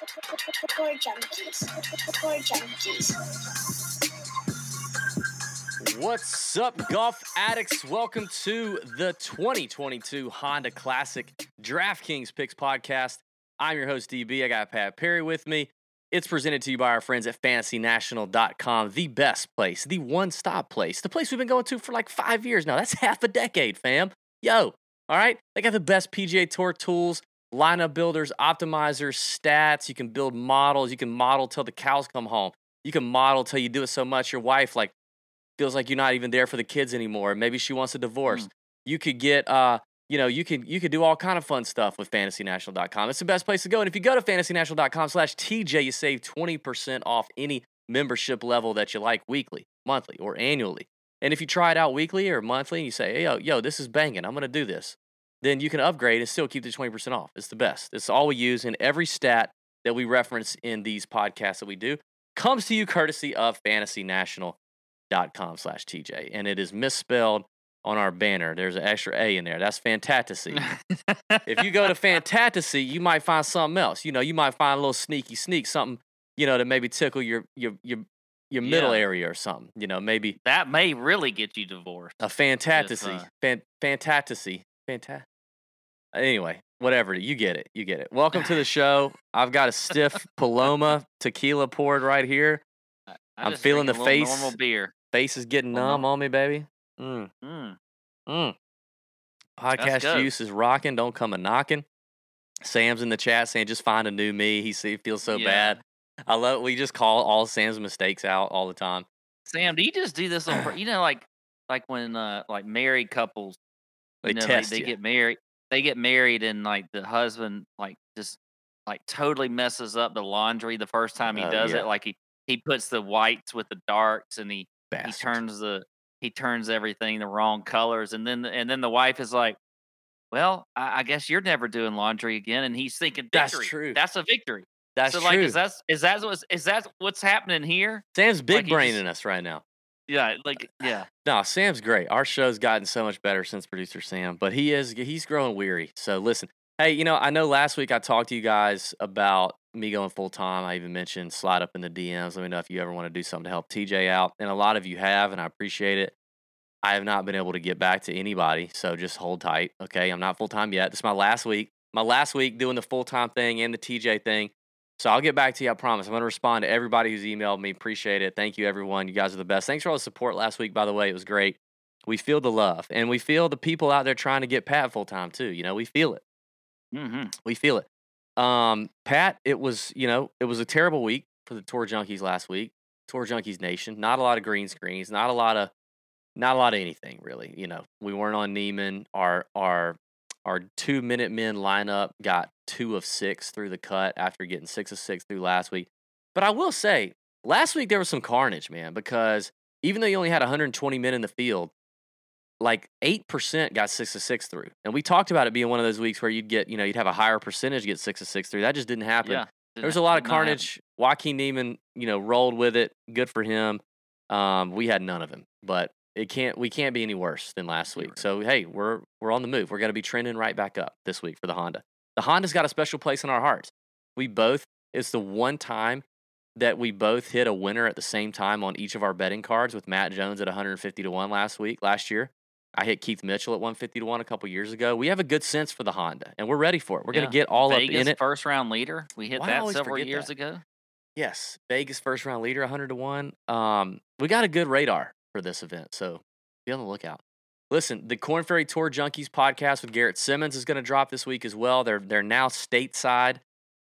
Tour junkies. What's up, golf addicts? Welcome to the 2022 Honda Classic DraftKings Picks Podcast. I'm your host, DB. I got Pat Perry with me. It's presented to you by our friends at fantasynational.com, the best place, the one stop place, the place we've been going to for like five years now. That's half a decade, fam. Yo, all right? They got the best PGA Tour tools, lineup builders, optimizers, stats. You can build models. You can model till the cows come home. You can model till you do it so much your wife like feels like you're not even there for the kids anymore. Maybe she wants a divorce. Mm. You could get uh you know, you could you could do all kind of fun stuff with fantasynational.com. It's the best place to go. And if you go to fantasynational.com slash TJ, you save 20% off any membership level that you like weekly, monthly, or annually. And if you try it out weekly or monthly and you say, hey, yo, yo, this is banging, I'm gonna do this, then you can upgrade and still keep the 20% off. It's the best. It's all we use in every stat that we reference in these podcasts that we do. Comes to you courtesy of fantasynational.com slash TJ. And it is misspelled on our banner. There's an extra A in there. That's fantasy. if you go to fantasy, you might find something else. You know, you might find a little sneaky sneak, something, you know, to maybe tickle your your your your middle Yeah. area or something. You know, maybe that may really get you divorced. a fantasy, uh, fan, fantasy, fanta. Anyway, whatever you get it, you get it. Welcome to the show. I've got a stiff Paloma tequila poured right here. I I'm feeling the face. Normal beer. Face is getting Well, no. numb on me, baby. Mm, Mm. mm. Podcast juice is rocking. Don't come a knocking. Sam's in the chat saying, "Just find a new me." He feels so Yeah. bad. I love. We just call all Sam's mistakes out all the time. Sam, do you just do this on? You know, like like when uh like married couples, They you know, test they, you. get married. They get married, and like the husband like just like totally messes up the laundry the first time he Oh, does yeah. it. Like he he puts the whites with the darks, and he he turns the he turns everything the wrong colors and then and then the wife is like well i, I guess you're never doing laundry again and he's thinking That's true. that's a victory That's so true. like is that is that what's is that what's happening here Sam's big like braining us right now. Yeah like yeah No, Sam's great. Our show's gotten so much better since producer Sam, but he is he's growing weary. So listen, hey, you know, I know last week I talked to you guys about me going full time. I even mentioned slide up in the DMs. Let me know if you ever want to do something to help TJ out. And a lot of you have, and I appreciate it. I have not been able to get back to anybody, so just hold tight. Okay, I'm not full time yet. This is my last week. My last week doing the full time thing and the TJ thing. So I'll get back to you. I promise. I'm going to respond to everybody who's emailed me. Appreciate it. Thank you, everyone. You guys are the best. Thanks for all the support last week. By the way, it was great. We feel the love, and we feel the people out there trying to get Pat full time too. You know, we feel it. hmm We feel it. Um, Pat, it was you know it was a terrible week for the Tour Junkies last week. Tour Junkies Nation. Not a lot of green screens. Not a lot of not a lot of anything really. You know, we weren't on Niemann. Our our our two minute men lineup got two of six through the cut after getting six of six through last week. But I will say, last week there was some carnage, man, because even though you only had 120 men in the field, like 8% got six of six through. And we talked about it being one of those weeks where you'd get, you know, you'd have a higher percentage get six of six through. That just didn't happen. yeah There was a lot of carnage. Joaquin Niemann, you know, rolled with it. Good for him. Um, we had none of him, but it can't. We can't be any worse than last week. So hey, we're we're on the move. We're going to be trending right back up this week for the Honda. The Honda's got a special place in our hearts. We both. It's the one time that we both hit a winner at the same time on each of our betting cards with Matt Jones at 150 to one last week. Last year, I hit Keith Mitchell at 150 to one a couple years ago. We have a good sense for the Honda, and we're ready for it. We're going to get all Vegas up in it. first round leader we hit Why that several years that? ago Yes, Vegas first round leader, 100 to 1. Um, we got a good radar for this event, so be on the lookout. Listen, the Korn Ferry Tour Junkies podcast with Garrett Simmons is going to drop this week as well. They're they're now stateside.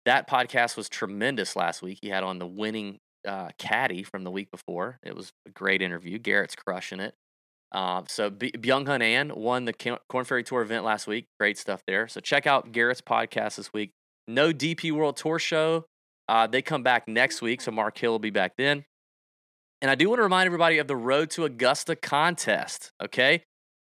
That podcast was tremendous last week. He had on the winning uh, caddy from the week before. It was a great interview. Garrett's crushing it. Uh, so B- Byeong Hun An won the Korn Ferry Tour event last week. Great stuff there. So check out Garrett's podcast this week. No DP World Tour show. Uh, they come back next week, so Mark Hill will be back then. And I do want to remind everybody of the Road to Augusta contest. Okay,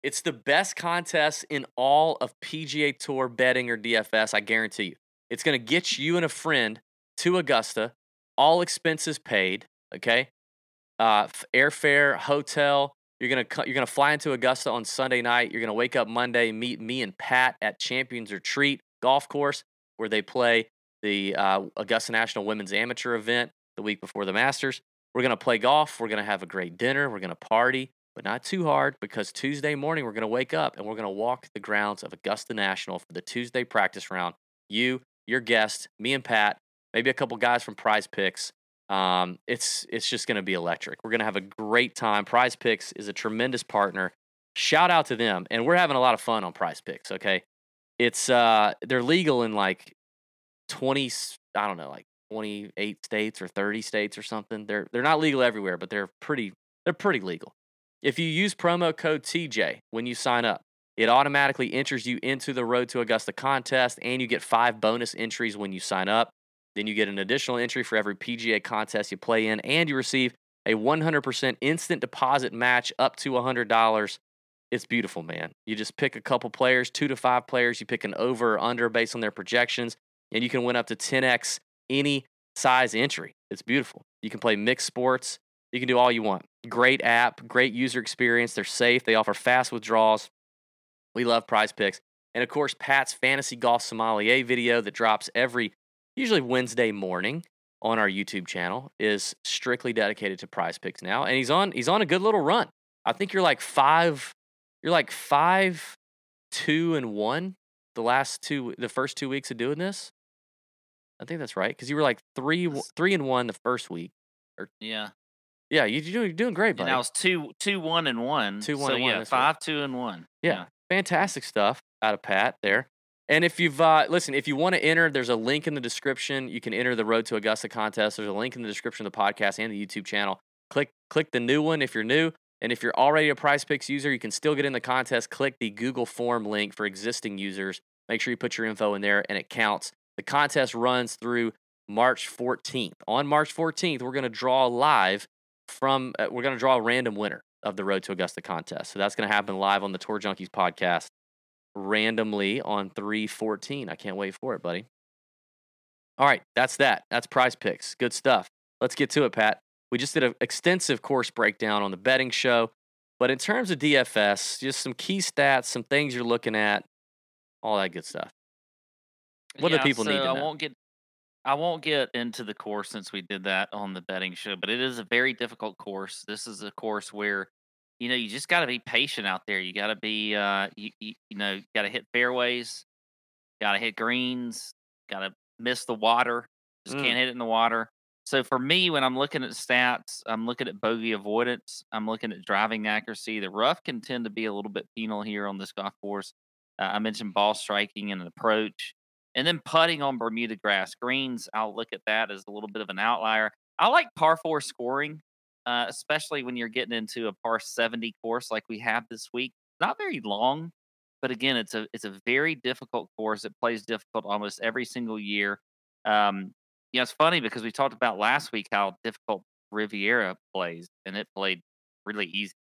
it's the best contest in all of PGA Tour betting or DFS. I guarantee you, it's going to get you and a friend to Augusta, all expenses paid. Okay, uh, airfare, hotel. You're gonna you're gonna fly into Augusta on Sunday night. You're gonna wake up Monday, meet me and Pat at Champions Retreat Golf Course, where they play the uh, Augusta National Women's Amateur event the week before the Masters. We're going to play golf. We're going to have a great dinner. We're going to party, but not too hard because Tuesday morning we're going to wake up and we're going to walk the grounds of Augusta National for the Tuesday practice round. You, your guest, me and Pat, maybe a couple guys from Prize Picks. Um, it's it's just going to be electric. We're going to have a great time. Prize Picks is a tremendous partner. Shout out to them, and we're having a lot of fun on Prize Picks. Okay, it's uh they're legal in like twenty I don't know like twenty eight states or thirty states or something. They're they're not legal everywhere, but they're pretty they're pretty legal. If you use promo code TJ when you sign up, it automatically enters you into the Road to Augusta contest, and you get five bonus entries when you sign up. Then you get an additional entry for every PGA contest you play in, and you receive a 100% instant deposit match up to $100. It's beautiful, man. You just pick a couple players, two to five players. You pick an over or under based on their projections, and you can win up to 10x any size entry. It's beautiful. You can play mixed sports. You can do all you want. Great app, great user experience. They're safe. They offer fast withdrawals. We love prize picks. And of course, Pat's Fantasy Golf Sommelier video that drops every usually Wednesday morning on our YouTube channel is strictly dedicated to prize picks now. And he's on he's on a good little run. I think you're like five, you're like five, two, and one the last two the first two weeks of doing this. I think that's right. Because you were like three three and one the first week. Yeah. Yeah, you, you're, doing, you're doing great, buddy. And I was two two one and one. Two, one, so and one yeah, week. two and one. Yeah, fantastic stuff out of Pat there. And if you've uh, listen, if you want to enter, there's a link in the description. You can enter the Road to Augusta contest. There's a link in the description of the podcast and the YouTube channel. Click click the new one if you're new, and if you're already a Prize Picks user, you can still get in the contest. Click the Google form link for existing users. Make sure you put your info in there, and it counts. The contest runs through March 14th. On March 14th, we're going to draw live from. Uh, we're going to draw a random winner of the Road to Augusta contest. So that's going to happen live on the Tour Junkies podcast randomly on 314. I can't wait for it, buddy. All right, that's that. That's prize picks. Good stuff. Let's get to it, Pat. We just did an extensive course breakdown on the betting show. But in terms of DFS, just some key stats, some things you're looking at, all that good stuff. What do Yeah, people need so to I know? won't get I won't get into the course since we did that on the betting show, but it is a very difficult course. This is a course where you know you just got to be patient out there. You got to be uh you, you, you know got to hit fairways, got to hit greens, got to miss the water. Just Mm. can't hit it in the water. So for me, when I'm looking at stats, I'm looking at bogey avoidance. I'm looking at driving accuracy. The rough can tend to be a little bit penal here on this golf course. Uh, I mentioned ball striking and an approach. And then putting on Bermuda grass greens, I'll look at that as a little bit of an outlier. I like par four scoring, uh, especially when you're getting into a par 70 course like we have this week. Not very long, but again, it's a it's a very difficult course. It plays difficult almost every single year. Um, you know, it's funny because we talked about last week how difficult Riviera plays, and it played really easy,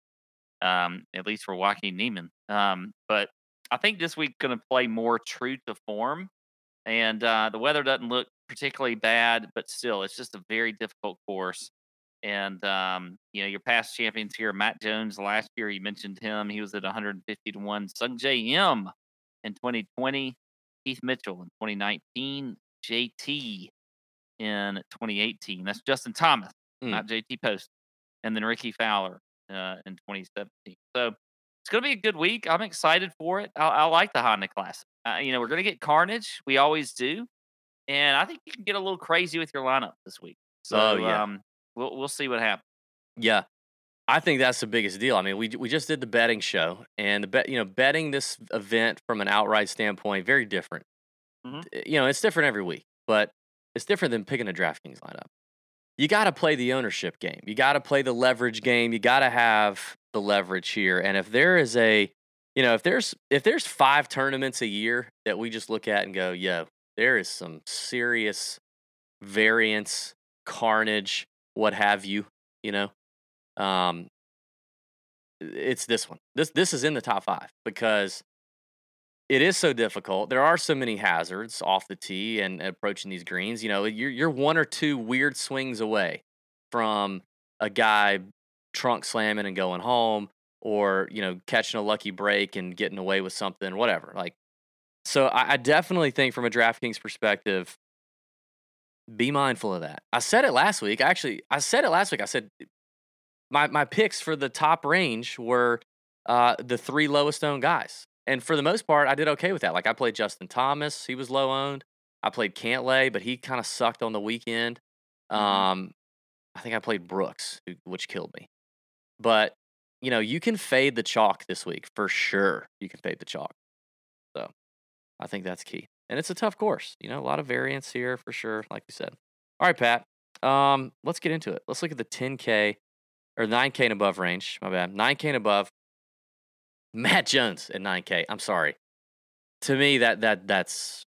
um, at least for Joaquin Niemann. Um, but I think this week going to play more true to form and uh, the weather doesn't look particularly bad, but still, it's just a very difficult course. And um, you know, your past champions here, Matt Jones last year, you mentioned him. He was at 150 to one. Sungjae Im in 2020, Keith Mitchell in 2019, JT in 2018. That's Justin Thomas, Mm. not JT Post, and then Rickie Fowler uh, in 2017. So it's going to be a good week. I'm excited for it. I, I like the Honda Classic. Uh, you know, we're going to get carnage. We always do, and I think you can get a little crazy with your lineup this week. So Oh, yeah. um, we'll we'll see what happens. Yeah. I think that's the biggest deal. I mean, we we just did the betting show, and the bet, you know, betting this event from an outright standpoint, very different. Mhm. Uh, You know, it's different every week, but it's different than picking a DraftKings lineup. You got to play the ownership game. You got to play the leverage game. You got to have the leverage here. And if there is a, you know, if there's if there's five tournaments a year that we just look at and go, yo, there is some serious variance, carnage, what have you, you know, um, it's this one. This this is in the top five because it is so difficult. There are so many hazards off the tee and approaching these greens. You know, you're you're one or two weird swings away from a guy trunk slamming and going home, or you know, catching a lucky break and getting away with something, whatever. Like, so I, I definitely think from a DraftKings perspective, Be mindful of that. I said it last week. Actually, I said it last week. I said my my picks for the top range were uh, the three lowest owned guys, and for the most part, I did okay with that. Like I played Justin Thomas, he was low owned. I played Cantlay, but he kind of sucked on the weekend. Mhm. Um, I think I played Brooks, which killed me. But you know, you can fade the chalk this week for sure. You can fade the chalk. So I think that's key. And it's a tough course. You know, a lot of variance here for sure, like you said. All right, Pat. Um, let's get into it. Let's look at the 10K or 9K and above range. My bad. 9K and above. Matt Jones at 9K. I'm sorry. To me, that that that's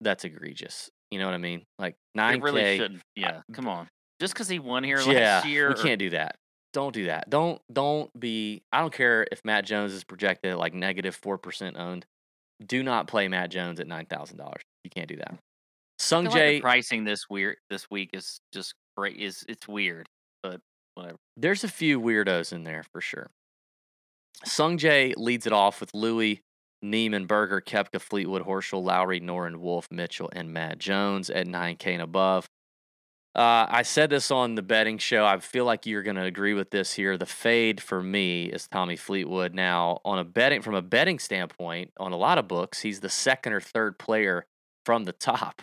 that's egregious. You know what I mean? Like 9K. It really shouldn't. Yeah, come on. Just because he won here yeah, last year, we or- can't do that. Don't do that. Don't don't be. I don't care if Matt Jones is projected at like negative four percent owned. Do not play Matt Jones at nine thousand dollars. You can't do that. Sung feel like Jae, pricing this weird this week is just great. Is it's weird, but whatever. there's a few weirdos in there for sure. Sung Jae leads it off with Louis, Niemann, Berger, Koepka, Fleetwood, Horschel, Lowry, Noren, Wolff, Mitchell, and Matt Jones at 9K and above. Uh, I said this on the betting show. I feel like you're going to agree with this here. The fade for me is Tommy Fleetwood. Now, on a betting from a betting standpoint, on a lot of books, he's the second or third player from the top,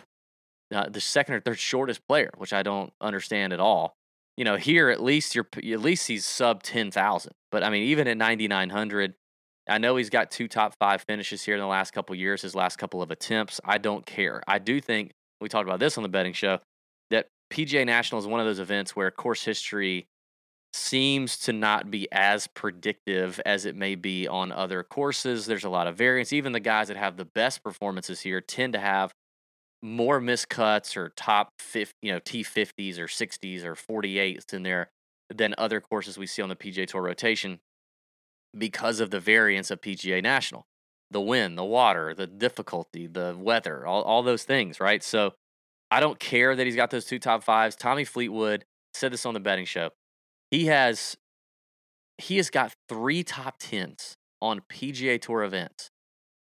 uh, the second or third shortest player, which I don't understand at all. You know, here at least you're at least he's sub ten thousand. But I mean, even at ninety nine hundred, I know he's got two top five finishes here in the last couple years. His last couple of attempts, I don't care. I do think we talked about this on the betting show PGA National is one of those events where course history seems to not be as predictive as it may be on other courses. There's a lot of variance. Even the guys that have the best performances here tend to have more miscuts or top 50, you know, T50s or 60s or 48s in there than other courses we see on the PGA Tour rotation because of the variance of PGA National. The wind, the water, the difficulty, the weather, all, all those things, right? So I don't care that he's got those two top fives. Tommy Fleetwood said this on the betting show. He has he has got three top tens on PGA Tour events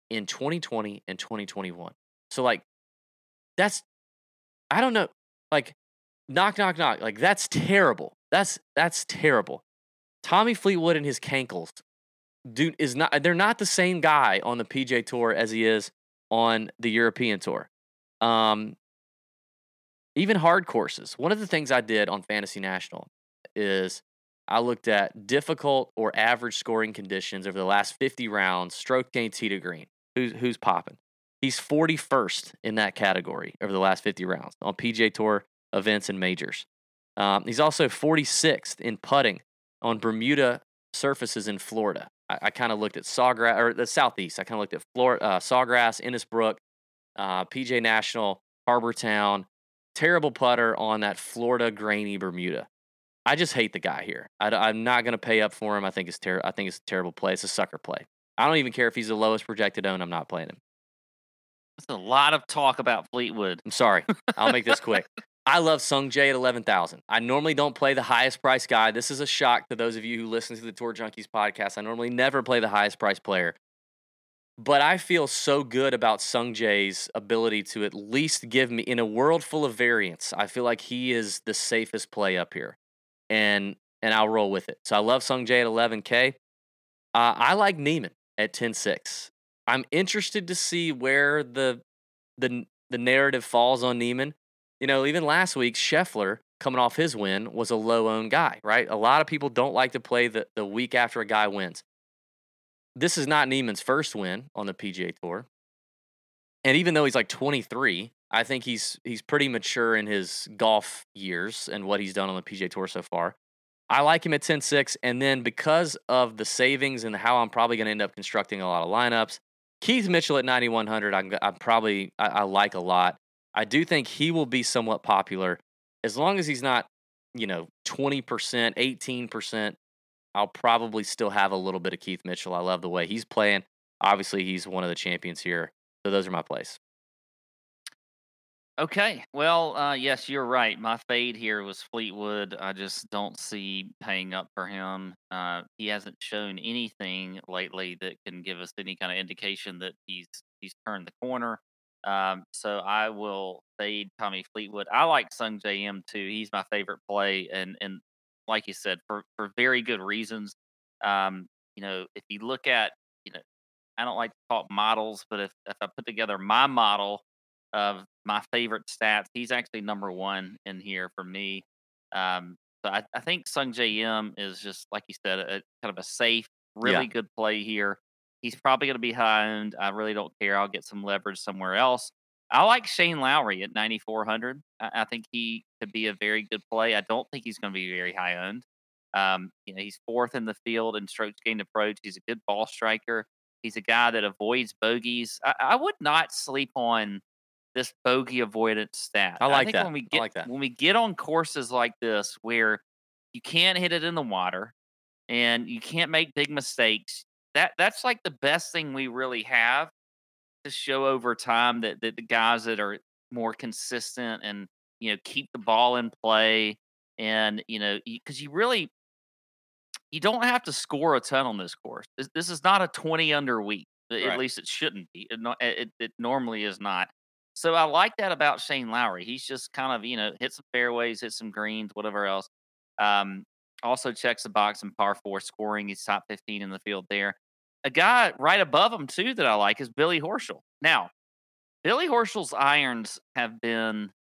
in 2020 and 2021. So like that's I don't know like knock knock knock like that's terrible. That's that's terrible. Tommy Fleetwood and his cankles dude is not they're not the same guy on the PGA Tour as he is on the European Tour. Um even hard courses. One of the things I did on Fantasy National is I looked at difficult or average scoring conditions over the last 50 rounds, stroke gain to green. Who's who's popping? He's 41st in that category over the last 50 rounds on PGA Tour events and majors. Um, he's also 46th in putting on Bermuda surfaces in Florida. I, I kind of looked at Sawgrass or the Southeast. I kind of looked at Florida, uh, Sawgrass, Innisbrook, uh, PJ National, Harbor Town. Terrible putter on that Florida grainy Bermuda. I just hate the guy here. I, am not going to pay up for him. I think it's ter- I think it's a terrible play. It's a sucker play. I don't even care if he's the lowest projected own. I'm not playing him. That's a lot of talk about Fleetwood. I'm sorry. I'll make this quick. I love Sung Jae at 11,000. I normally don't play the highest price guy. This is a shock to those of you who listen to the Tour Junkies podcast. I normally never play the highest price player. But I feel so good about Sung Jae's ability to at least give me, in a world full of variance, I feel like he is the safest play up here. And and I'll roll with it. So I love Sung Jae at 11K. Uh, I like Niemann at 10.6. I'm interested to see where the the the narrative falls on Niemann. You know, even last week, Scheffler coming off his win was a low owned guy, right? A lot of people don't like to play the, the week after a guy wins. This is not Niemann's first win on the PGA Tour. And even though he's like 23, I think he's he's pretty mature in his golf years and what he's done on the PGA Tour so far. I like him at 10-6, and then because of the savings and how I'm probably going to end up constructing a lot of lineups, Keith Mitchell at 9100, I'm, I'm probably I, I like a lot. I do think he will be somewhat popular as long as he's not, you know, 20%, 18%. I'll probably still have a little bit of Keith Mitchell. I love the way he's playing. Obviously, he's one of the champions here. So those are my plays. Okay. Well, uh, yes, you're right. My fade here was Fleetwood. I just don't see paying up for him. Uh, he hasn't shown anything lately that can give us any kind of indication that he's he's turned the corner. Um, so I will fade Tommy Fleetwood. I like Sungjae Im too. He's my favorite play, and and like you said, for for very good reasons. Um, you know, if you look at, you know, I don't like to talk models, but if if I put together my model of my favorite stats, he's actually number one in here for me. Um, so I, I think Sungjae Im is just like you said, a, kind of a safe, really Yeah. good play here. He's probably going to be high owned. I really don't care. I'll get some leverage somewhere else. I like Shane Lowry at 9,400. I, I think he could be a very good play. I don't think he's going to be very high owned. Um, you know, he's fourth in the field in strokes gained approach. He's a good ball striker. He's a guy that avoids bogeys. I, I would not sleep on this bogey avoidance stat. I like think that. When we I get like that. when we get on courses like this where you can't hit it in the water and you can't make big mistakes, that that's like the best thing we really have show over time that, that the guys that are more consistent and you know keep the ball in play and you know because you really you don't have to score a ton on this course. This, this is not a 20 under week. A- At least it shouldn't be. It, it, it normally is not. So I like that about Shane Lowry. He's just kind of, you know, hit some fairways, hit some greens, whatever else. Um, also checks the box in par four scoring. He's top 15 in the field there. A guy right above him, too, that I like is Billy Horschel. Now, Billy Horschel's irons have been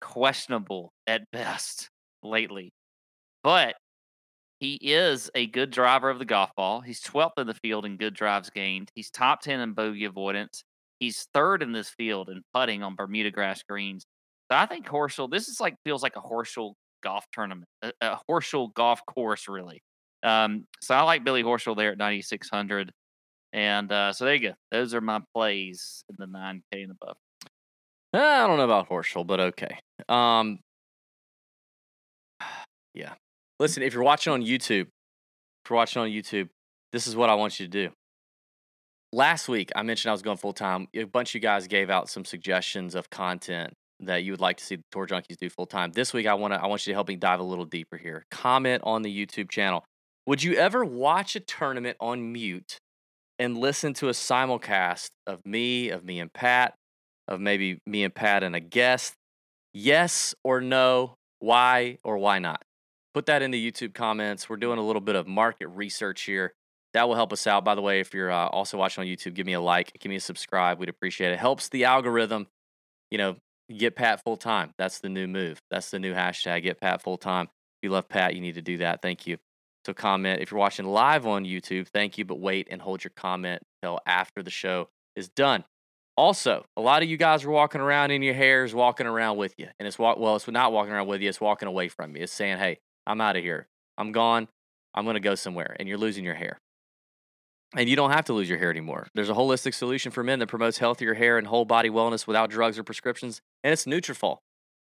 questionable at best lately, but he is a good driver of the golf ball. He's 12th in the field in good drives gained. He's top 10 in bogey avoidance. He's third in this field in putting on Bermuda grass greens. So I think Horschel, this is like feels like a Horschel golf tournament, a, a Horschel golf course, really. Um, so I like Billy Horschel there at 9,600. And uh, so there you go. Those are my plays in the 9K and above. Eh, I don't know about Horschel, but okay. Um, yeah. Listen, if you're watching on YouTube, if you're watching on YouTube, this is what I want you to do. Last week, I mentioned I was going full time. A bunch of you guys gave out some suggestions of content that you would like to see the Tour Junkies do full time. This week, I want to I want you to help me dive a little deeper here. Comment on the YouTube channel. Would you ever watch a tournament on mute and listen to a simulcast of me, of me and Pat, of maybe me and Pat and a guest? Yes or no? Why or why not? Put that in the YouTube comments. We're doing a little bit of market research here. That will help us out. By the way, if you're uh, also watching on YouTube, give me a like, give me a subscribe. We'd appreciate it. Helps the algorithm, you know, get Pat full time. That's the new move. That's the new hashtag. Get Pat full time. If you love Pat, you need to do that. Thank you. So comment. If you're watching live on YouTube, thank you, but wait and hold your comment until after the show is done. Also, a lot of you guys are walking around in your hair is walking around with you. And it's walk well, it's not walking around with you, it's walking away from you. It's saying, Hey, I'm out of here. I'm gone. I'm gonna go somewhere. And you're losing your hair. And you don't have to lose your hair anymore. There's a holistic solution for men that promotes healthier hair and whole body wellness without drugs or prescriptions, and it's Nutrafol.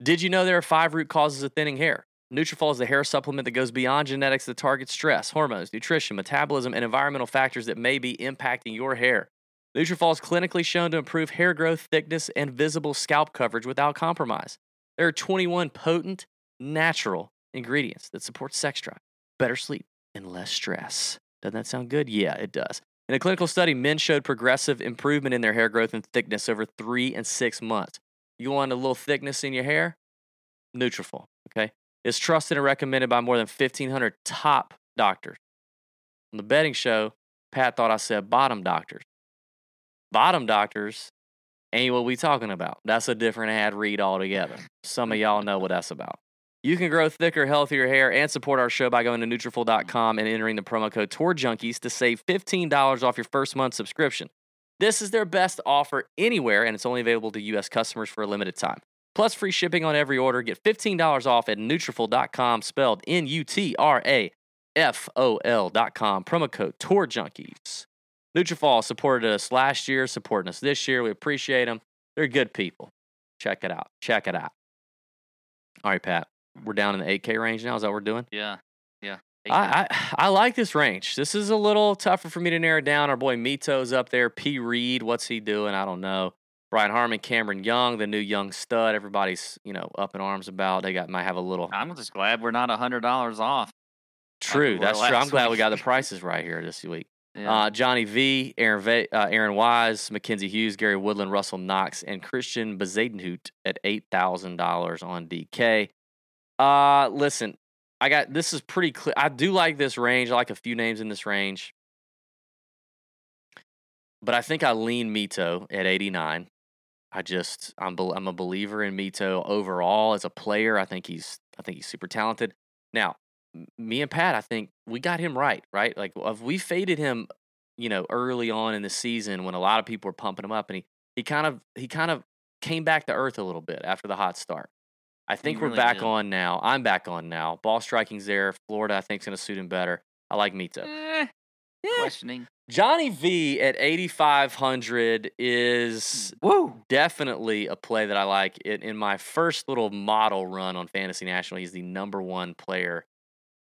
Did you know there are five root causes of thinning hair? Nutrafol is the hair supplement that goes beyond genetics that targets stress, hormones, nutrition, metabolism, and environmental factors that may be impacting your hair. Nutrafol is clinically shown to improve hair growth, thickness, and visible scalp coverage without compromise. There are 21 potent, natural ingredients that support sex drive, better sleep, and less stress. Doesn't that sound good? Yeah, it does. In a clinical study, men showed progressive improvement in their hair growth and thickness over three and six months. You want a little thickness in your hair? Nutrafol. Okay, it's trusted and recommended by more than 1,500 top doctors. On the betting show, Pat thought I said bottom doctors. Bottom doctors ain't what we talking about. That's a different ad read altogether. Some of y'all know what that's about. You can grow thicker, healthier hair and support our show by going to Nutrafol.com and entering the promo code Tour Junkies to save $15 off your first month subscription. This is their best offer anywhere, and it's only available to U.S. customers for a limited time. Plus free shipping on every order. Get $15 off at Nutrafol.com, spelled N-U-T-R-A-F-O-L.com. Promo code Tour Junkies. Nutrafol supported us last year, supporting us this year. We appreciate them. They're good people. Check it out. Check it out. All right, Pat. We're down in the 8K range now. Is that what we're doing? Yeah. Yeah. I, I I like this range. This is a little tougher for me to narrow down. Our boy Mito's up there. P. Reed, what's he doing? I don't know. Brian Harman, Cameron Young, the new young stud. Everybody's you know up in arms about. They got might have a little. I'm just glad we're not $100 off. True, that's true. I'm glad we got the prices right here this week. Yeah. Uh, Johnny V, Aaron Va- uh, Aaron Wise, Mackenzie Hughes, Gary Woodland, Russell Knox, and Christiaan Bezuidenhout at eight thousand dollars on DK. Uh, listen, I got this is pretty clear. I do like this range. I like a few names in this range, but I think I lean Mito at eighty nine. I just I'm I'm a believer in Mito overall as a player. I think he's I think he's super talented. Now, me and Pat, I think we got him right, right? Like if we faded him, you know, early on in the season when a lot of people were pumping him up, and he he kind of he kind of came back to earth a little bit after the hot start. I think we're back did. on now. I'm back on now. Ball striking's there. Florida, I think, is going to suit him better. I like Mito. Eh, questioning. Johnny V at 8,500 is Woo. definitely a play that I like. In, in my first little model run on Fantasy National, he's the number one player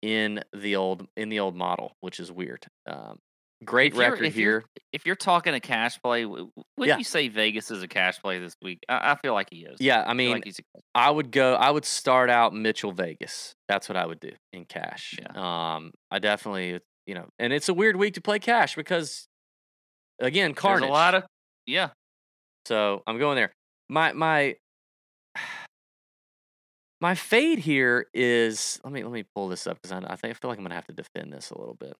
in the old in the old model, which is weird. Um, great If record if here. If you're talking a cash play, w- w- wouldn't Yeah. you say Vegas is a cash play this week? I, I feel like he is. Yeah, I I mean, like he's a I would go. I would start out Mitchell Vegas. That's what I would do in cash. Yeah. Um, I definitely, you know, and it's a weird week to play cash because, again, carnage. There's a lot of yeah. So I'm going there. My my my fade here is let me let me pull this up because I, I think I feel like I'm gonna have to defend this a little bit.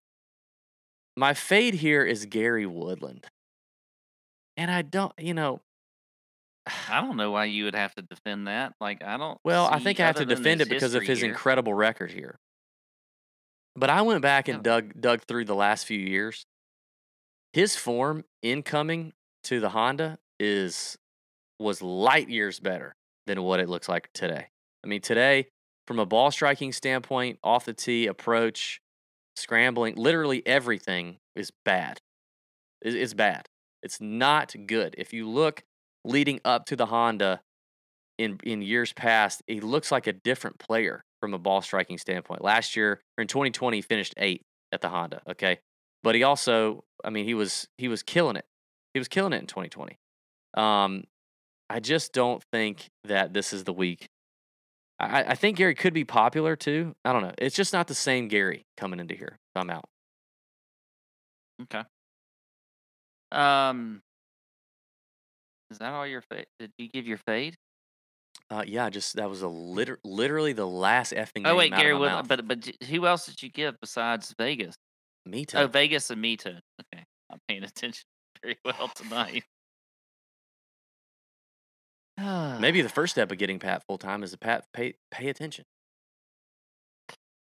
My fade here is Gary Woodland, and I don't, you know, I don't know why you would have to defend that. Like I don't. well, I think I have to defend it because of his here- incredible record here. But I went back and Yeah. dug dug through the last few years. His form incoming to the Honda is was light years better than what it looks like today. I mean, today, from a ball striking standpoint, off the tee, approach, scrambling, literally everything is bad. It's, it's bad. It's not good. If you look leading up to the Honda in in years past, he looks like a different player from a ball striking standpoint. Last year, or in 2020, he finished eighth at the Honda. Okay, but he also, I mean, he was he was killing it. He was killing it in 2020. Um, I just don't think that this is the week. I, I think Gary could be popular too. I don't know. It's just not the same Gary coming into here. I'm out. Okay. Um. Is that all your fade? Did you give your fade? Uh, yeah, just that was a liter- literally the last effing. Oh wait, Gary my Woodland. mouth. But but who else did you give besides Vegas? Mito. Oh, Vegas and Mito. Okay, I'm paying attention very well tonight. Maybe the first step of getting Pat full time is to Pat pay pay attention.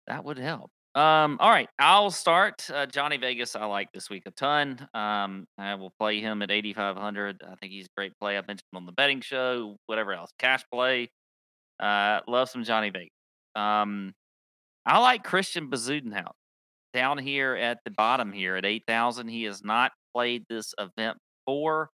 that would help. Um, all right, I'll start. Uh, Johnny Vegas, I like this week a ton. Um, I will play him at 8,500. I think he's a great play. I mentioned him on the betting show, whatever else, cash play. Uh, love some Johnny Vegas. Um, I like Christiaan Bezuidenhout down here at the bottom here at 8,000. He has not played this event before,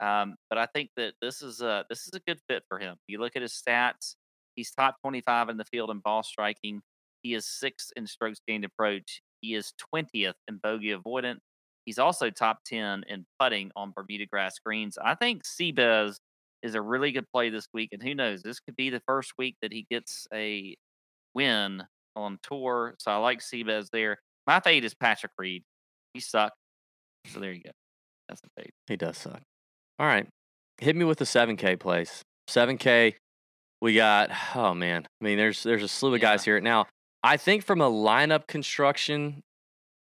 um, but I think that this is a this is a good fit for him. You look at his stats; he's top 25 in the field in ball striking. He is sixth in strokes gained approach. He is 20th in bogey avoidance. He's also top 10 in putting on Bermuda grass greens. I think Seabez is a really good play this week, and who knows, this could be the first week that he gets a win on tour. So I like Seabez there. My fade is Patrick Reed. He sucked. So there you go. That's the fade. He does suck. All right, hit me with the seven K place. Seven K. We got. Oh man. I mean, there's there's a slew of guys here now. I think from a lineup construction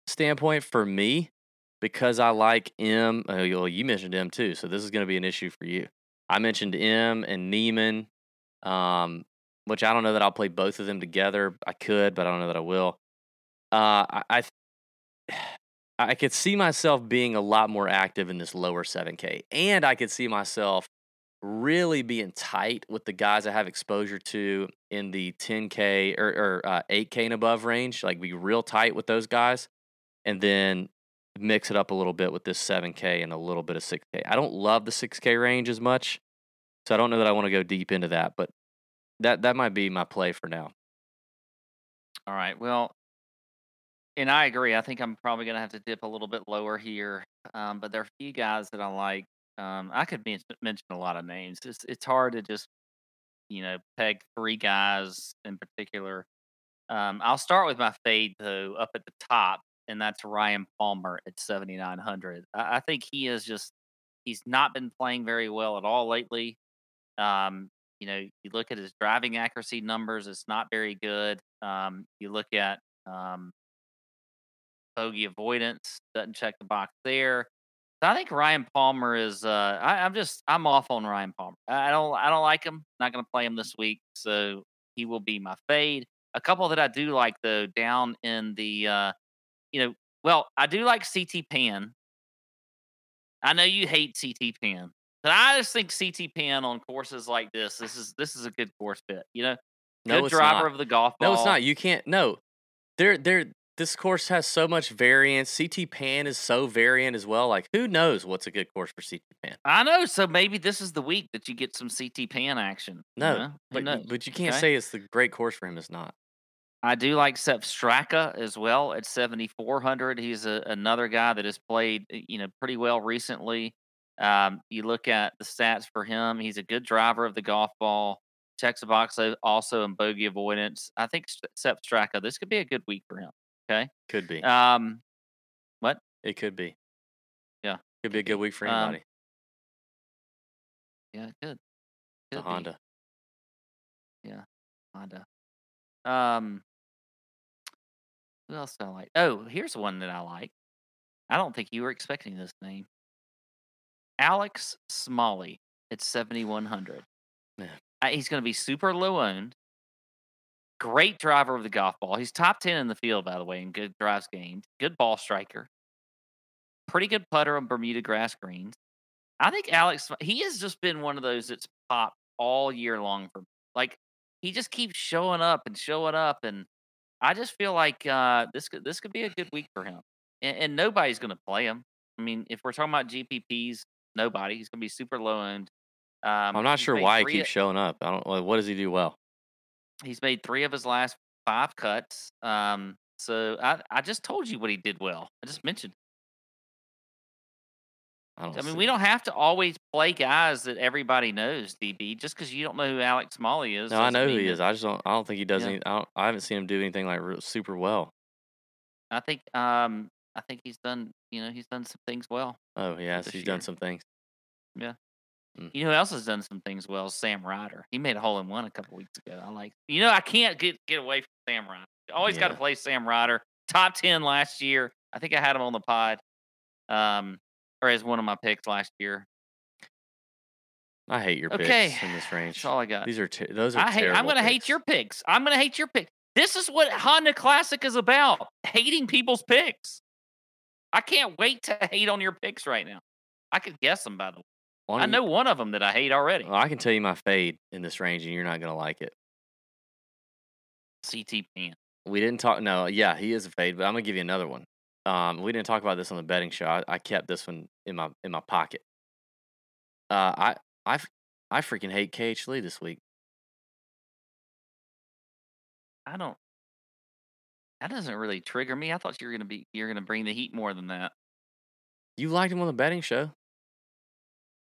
standpoint, for me, because I like Im. Oh, you- mentioned Im too, so this is going to be an issue for you. I mentioned Im and Niemann, um, which I don't know that I'll play both of them together. I could, but I don't know that I will. Uh, I, I I could see myself being a lot more active in this lower 7K. And I could see myself really being tight with the guys I have exposure to in the 10K or, or uh, 8K and above range, like be real tight with those guys. And then mix it up a little bit with this 7K and a little bit of 6K. I don't love the 6K range as much. So I don't know that I want to go deep into that, but that, that might be my play for now. All right. Well, and I agree. I think I'm probably going to have to dip a little bit lower here. Um, but there are a few guys that I like. Um, I could men- mention a lot of names. It's it's hard to just you know peg three guys in particular. Um, I'll start with my fade though up at the top, and that's Ryan Palmer at 7,900. I, I think he is just, he's not been playing very well at all lately. Um, you know, you look at his driving accuracy numbers, it's not very good. Um, you look at um, bogey avoidance, doesn't check the box there. I think Ryan Palmer is. Uh, I, I'm just. I'm off on Ryan Palmer. I don't. I don't like him. Not going to play him this week. So he will be my fade. A couple that I do like though, down in the. Uh, you know, well, I do like CT Pan. I know you hate CT Pan, but I just think CT Pan on courses like this. This is this is a good course fit. You know, No, good driver not. of the golf ball. No, it's not. You can't. No, there, there. This course has so much variance. CT Pan is so variant as well. Like, who knows what's a good course for CT Pan? I know. So maybe this is the week that you get some CT Pan action. you No, know? But knows? but you can't Okay. say it's the great course for him. It's not. I do like Sepp Straka as well at 7,400. He's a, another guy that has played, you know, pretty well recently. Um, you look at the stats for him; he's a good driver of the golf ball. Checks the box also in bogey avoidance. I think S- Sepp Straka. This could be a good week for him. Okay. Could be. Um, what? it could be. Yeah, Could be a good week for Um, anybody. Yeah, good. the Could be. Honda. Yeah, Honda. Um, who else do I like? Oh, here's one that I like. I don't think you were expecting this name. Alex Smalley at 7,100. Yeah. Uh, he's going to be super low owned. Great driver of the golf ball. He's top 10 in the field, by the way, in good drives gained. Good ball striker. Pretty good putter on Bermuda grass greens. I think Alex, he has just been one of those that's popped all year long for me. Like, he just keeps showing up and showing up. And I just feel like uh, this could this could be a good week for him. And, and nobody's going to play him. I mean, if we're talking about GPPs, nobody. He's going to be super low owned. Um, I'm not sure why he keeps showing up. I don't. What does he do well? He's made three of his last five cuts. Um, so I, I just told you what he did well. I just mentioned. I. I mean, we don't have to always play guys that everybody knows. DB, just because you don't know who Alex Smalley is. No, I know who he is. I just don't. I don't think he does Yeah. any. I, don't, I haven't seen him do anything like real, super well. I think. Um, I think he's done. You know, he's done some things well. Oh, yes, he's done some things. You know who else has done some things well? Sam Ryder. He made a hole in one a couple weeks ago. I like. You know, I can't get get away from Sam Ryder. Always got to play Sam Ryder. Top ten last year. I think I had him on the pod. Um, or as one of my picks last year. I hate your Okay, picks in this range. That's all I got. These are ter- those are I hate. I'm gonna hate your picks. I'm gonna hate your pick. This is what Honda Classic is about: hating people's picks. I can't wait to hate on your picks right now. I could guess them by the way. I know one of them that I hate already. Well, I can tell you my fade in this range, and you're not gonna like it. CT Pan. We didn't talk. No, yeah, he is a fade, but I'm gonna give you another one. Um, we didn't talk about this on the betting show. I, I kept this one in my in my pocket. Uh, I I I freaking hate KH Lee this week. I don't. That doesn't really trigger me. I thought you were gonna be you're gonna bring the heat more than that. You liked him on the betting show.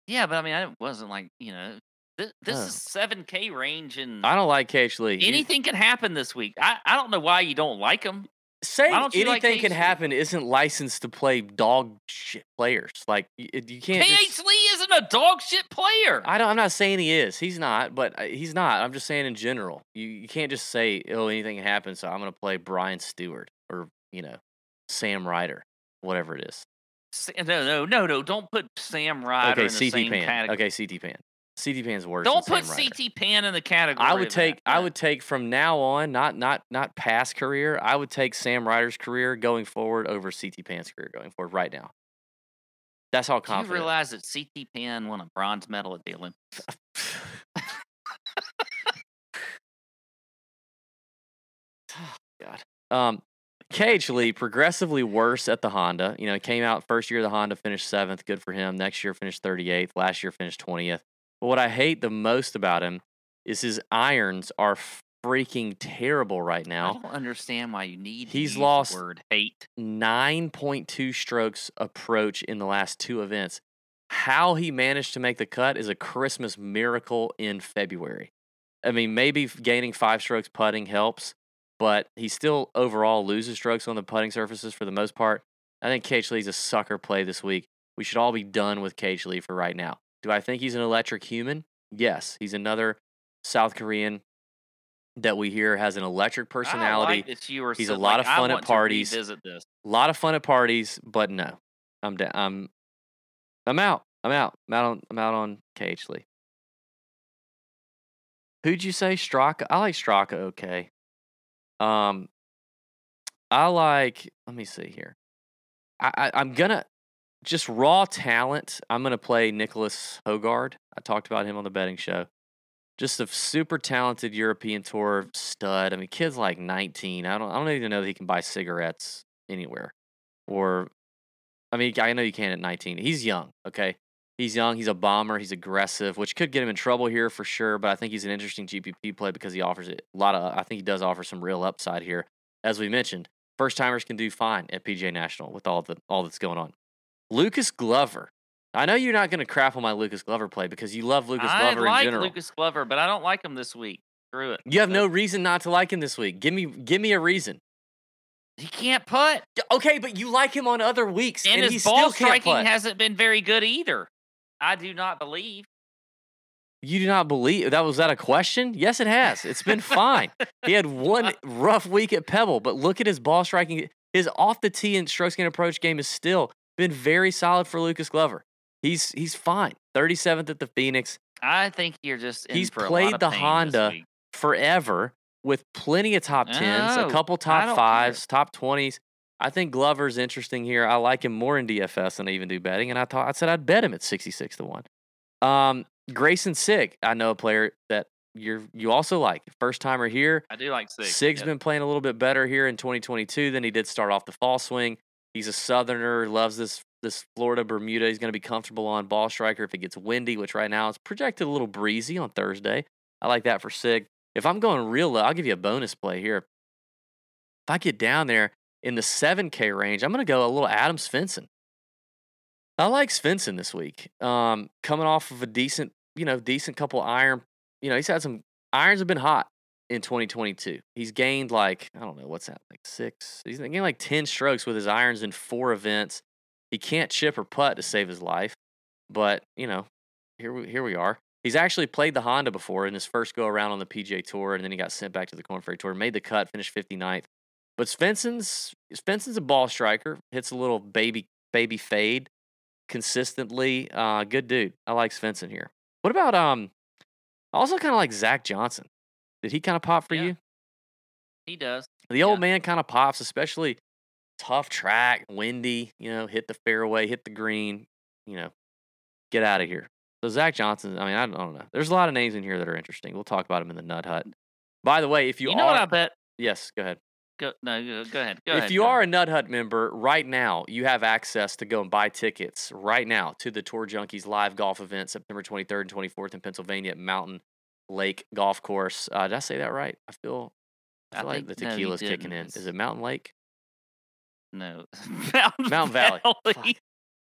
Yeah, but I mean, I wasn't like you know. This, this Oh. is seven K range, and I don't like KH Lee. Anything can happen this week. I, I don't know why you don't like him. saying don't like anything can happen isn't licensed to play dog shit players. Like you, you can't. KH just- Lee isn't a dog shit player. I don't. I'm not saying he is. He's not. But uh, he's not. I'm just saying in general. You you can't just say oh anything can happen. So I'm gonna play Brian Stuard or you know Sam Ryder, whatever it is. No, no, no, no. Don't put Sam Ryder okay, in the CT same Pan. category. Okay, CT Pan. CT Pan's worse. Don't put CT Pan in the category. I would that. take. I would take from now on, not not not past career. I would take Sam Ryder's career going forward over CT Pan's career going forward right now. That's how Do you confident. realize that CT Pan won a bronze medal at the Olympics? God. Um, KH Lee progressively worse at the Honda. You know, came out first year of the Honda, finished seventh. Good for him. Next year finished 38th. Last year finished 20th. But what I hate the most about him is his irons are freaking terrible right now. I don't understand why you need. to He's lost- word hate. 9.2 strokes approach in the last two events. How he managed to make the cut is a Christmas miracle in February. I mean, maybe gaining five strokes putting helps, but he still overall loses strokes on the putting surfaces for the most part. I think KH Lee's a sucker play this week. We should all be done with KH Lee for right now. Do I think he's an electric human? Yes. He's another South Korean that we hear has an electric personality. like that you were He's so- a lot like, of fun at parties. A lot of fun at parties, but no, I'm da- I'm I'm out. I'm out. I'm out on I'm out on KH Lee. Who'd you say Straka? I like Straka. Okay. Um, I like. Let me see here. I, I I'm gonna just raw talent. I'm gonna play Nicholas Højgaard. I talked about him on the betting show. Just a super talented European tour stud. I mean, kid's like 19. I don't. I don't even know that he can buy cigarettes anywhere. Or, I mean, I know you can at 19. He's young. Okay, he's young. He's a bomber. He's aggressive, which could get him in trouble here for sure. But I think he's an interesting GPP play because he offers a lot of. I think he does offer some real upside here. As we mentioned, first timers can do fine at PGA National with all the all that's going on. Lucas Glover. I know you're not going to crap on my Lucas Glover play because you love Lucas I Glover like in general. Lucas Glover, but I don't like him this week. Screw it. You have no reason not to like him this week. Give me give me a reason. He can't put, Yeah, Okay, but you like him on other weeks, and, and, his he ball striking putt. hasn't been very good either. I do not believe. You do not believe that was that a question? Yes, it has. It's been fine. He had one rough week at Pebble, but look at his ball striking. His off the tee and stroke gain approach game has still been very solid for Lucas Glover. He's he's fine. 37th at the Phoenix I think you're just. He's played the Honda forever with plenty of top tens, a couple top don't care. fives, top twenties. I think Glover's interesting here. I like him more in DFS than I even do betting, and I thought I said I'd bet him at 66 to one. Um, Grayson Sigg, I know a player that you're you also like. First timer here. I do like six. Sigg's yep. been playing a little bit better here in 2022 than he did start off the fall swing. He's a Southerner, loves this this Florida Bermuda. He's going to be comfortable on ball striker if it gets windy, which right now is projected a little breezy on Thursday. I like that for Sigg. If I'm going real low, I'll give you a bonus play here. If I get down there in the 7K range, I'm going to go a little Adam Svensson. I like Svensson this week. Um, coming off of a decent, you know, decent couple iron. You know, he's had some irons have been hot in 2022. He's gained like I don't know what's that like six. He's gained like 10 strokes with his irons in four events. He can't chip or putt to save his life, but you know, here we here we are. He's actually played the Honda before in his first go around on the PGA Tour, and then he got sent back to the Korn Ferry Tour. Made the cut, finished 59th. But Svensson's Svensson's a ball striker. Hits a little baby baby fade consistently. Uh, good dude. I like Svensson here. What about um? I also kind of like Zach Johnson. Did he kind of pop for Yeah. you? He does. The old Yeah. man kind of pops, especially tough track, windy. You know, hit the fairway, hit the green. You know, get out of here. So Zach Johnson. I mean, I don't, know. There's a lot of names in here that are interesting. We'll talk about him in the Nut Hut. By the way, if you, You, are, know what I bet? yes, go ahead. Go, no, go, go ahead. Go if ahead. you are ahead. a Nut Hut member right now, you have access to go and buy tickets right now to the Tour Junkies live golf event September 23rd and 24th in Pennsylvania at Mountain Lake Golf Course. Uh, did I say that right? I feel, I I like think- the no, tequila's kicking in. Is it Mountain Lake? no Mountain, Mountain Valley. Fuck.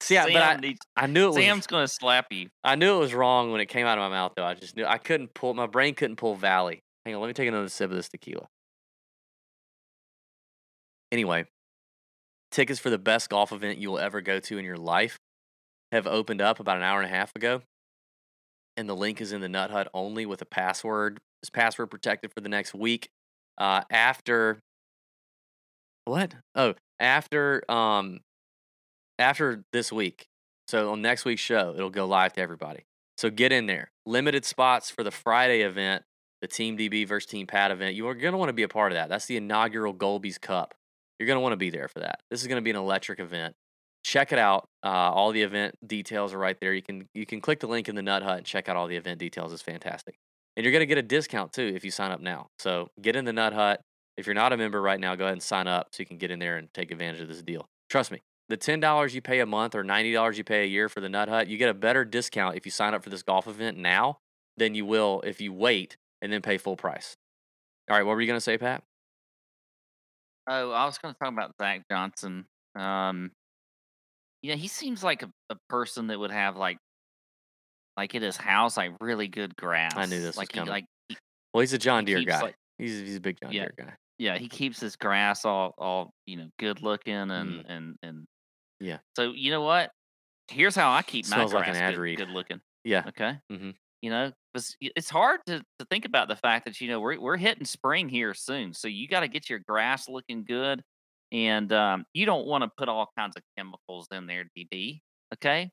See, Sam but I, needs, I knew it was Sam's gonna slap you. I knew it was wrong when it came out of my mouth though. I just knew I couldn't pull my brain couldn't pull Valley. Hang on, let me take another sip of this tequila. Anyway, tickets for the best golf event you will ever go to in your life have opened up about an hour and a half ago. And the link is in the Nut Hut only with a password. It's password protected for the next week. Uh, after what? Oh, after um after this week. So on next week's show, it'll go live to everybody. So get in there. Limited spots for the Friday event, the Team DB versus Team Pat event. You are going to want to be a part of that. That's the inaugural Golby's Cup. You're going to want to be there for that. This is going to be an electric event. Check it out. Uh, all the event details are right there. You can you can click the link in the Nut Hut and check out all the event details. It's fantastic. And you're going to get a discount too if you sign up now. So get in the Nut Hut. If you're not a member right now, go ahead and sign up so you can get in there and take advantage of this deal. Trust me, the ten dollars you pay a month or ninety dollars you pay a year for the Nut Hut, you get a better discount if you sign up for this golf event now than you will if you wait and then pay full price. All right, what were you gonna say, Pat? Oh, I was going to talk about Zach Johnson. Um, yeah, he seems like a, a person that would have like, like at his house, like really good grass. I knew this was like he, coming. like he, Well, he's a John he Deere keeps, guy. like- he's he's a big John Yeah. Deere guy. yeah, he keeps his grass all all you know good looking and Mhm. and and Yeah. So you know what? Here's how I keep my Smells like grass an ad good, read. good looking. Yeah. Okay. Mhm. You know, it's hard to, to think about the fact that you know we're we're hitting spring here soon, so you got to get your grass looking good, and um, you don't want to put all kinds of chemicals in there, DB. Okay.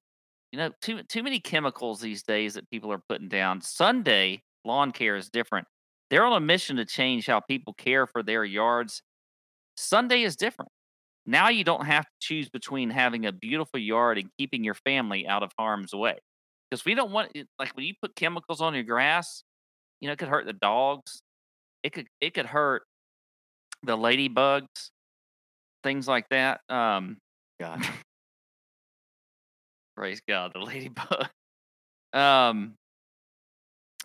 You know, too too many chemicals these days that people are putting down. Sunday lawn care is different. They're on a mission to change how people care for their yards. Sunday is different. Now you don't have to choose between having a beautiful yard and keeping your family out of harm's way. Because we don't want it, like when you put chemicals on your grass, you know, it could hurt the dogs. It could it could hurt the ladybugs, things like that. Um, God. praise God, the ladybug. Um,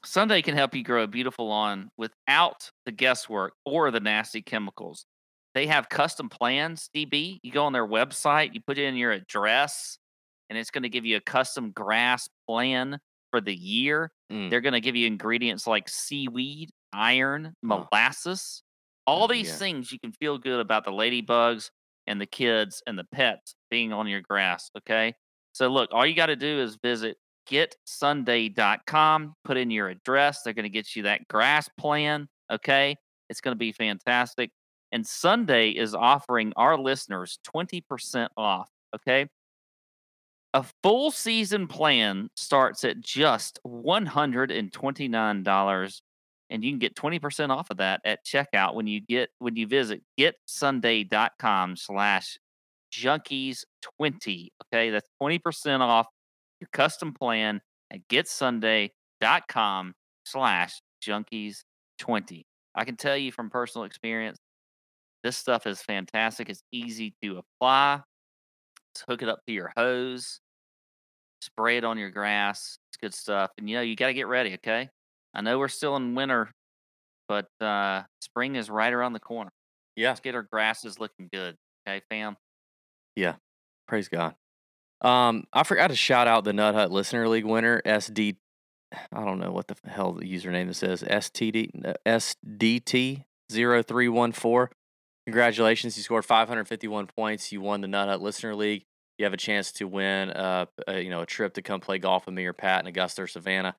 Sunday can help you grow a beautiful lawn without the guesswork or the nasty chemicals. They have custom plans, DB. You go on their website, you put in your address, and it's going to give you a custom grass plan for the year. Mm. They're going to give you ingredients like seaweed, iron, Oh. molasses. All Oh, these yeah. things you can feel good about the ladybugs and the kids and the pets being on your grass. Okay. So, look, all you got to do is visit getsunday.com, put in your address. They're going to get you that grass plan. Okay. It's going to be fantastic. And Sunday is offering our listeners 20% off. Okay. A full season plan starts at just $129 and you can get 20% off of that at checkout when you get when you visit getsunday.com slash junkies20 okay? That's 20% off your custom plan at getsunday.com slash junkies20 i can tell you from personal experience this stuff is fantastic. It's easy to apply hook it up to your hose spray it on your grass it's good stuff and you know you got to get ready okay I know we're still in winter, but uh, spring is right around the corner. Yeah. Let's get our grasses looking good. Okay, fam. Yeah. Praise God. Um, I forgot to shout out the Nut Hut Listener League winner, SD. I don't know what the hell the username this is. STD uh, SDT 0314. Congratulations, you scored 551 points. You won the Nut Hut Listener League. You have a chance to win, uh, uh, you know, a trip to come play golf with me or Pat in Augusta or Savannah.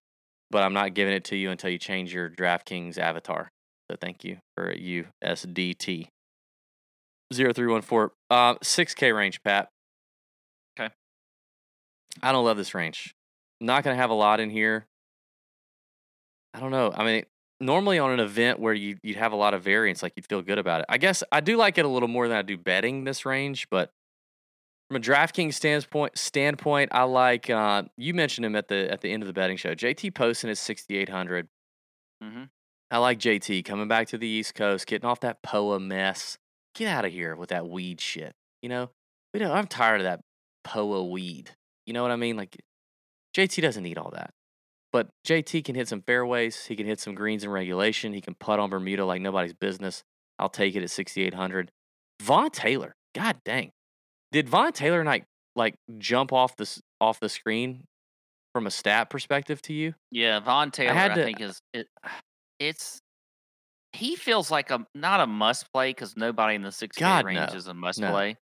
But I'm not giving it to you until you change your DraftKings avatar. So thank you for you SDT 0314. Uh, 6K range, Pat. Okay. I don't love this range. Not going to have a lot in here. I don't know. I mean, normally on an event where you, you'd have a lot of variance, like you'd feel good about it. I guess I do like it a little more than I do betting this range, but from a DraftKings standpoint, standpoint, I like. Uh, you mentioned him at the at the end of the betting show. JT Poston is sixty eight hundred. Mm-hmm. I like JT coming back to the East Coast, getting off that POA mess. Get out of here with that weed shit. You know, we don't. I'm tired of that POA weed. You know what I mean? Like, JT doesn't need all that. But JT can hit some fairways. He can hit some greens in regulation. He can putt on Bermuda like nobody's business. I'll take it at 6,800. Vaughn Taylor, god dang, did Vaughn Taylor like like jump off the off the screen from a stat perspective to you? Yeah, Vaughn Taylor, I, to- think is it. It's he feels like a not a must play because nobody in the six God, range no. is a must No. play.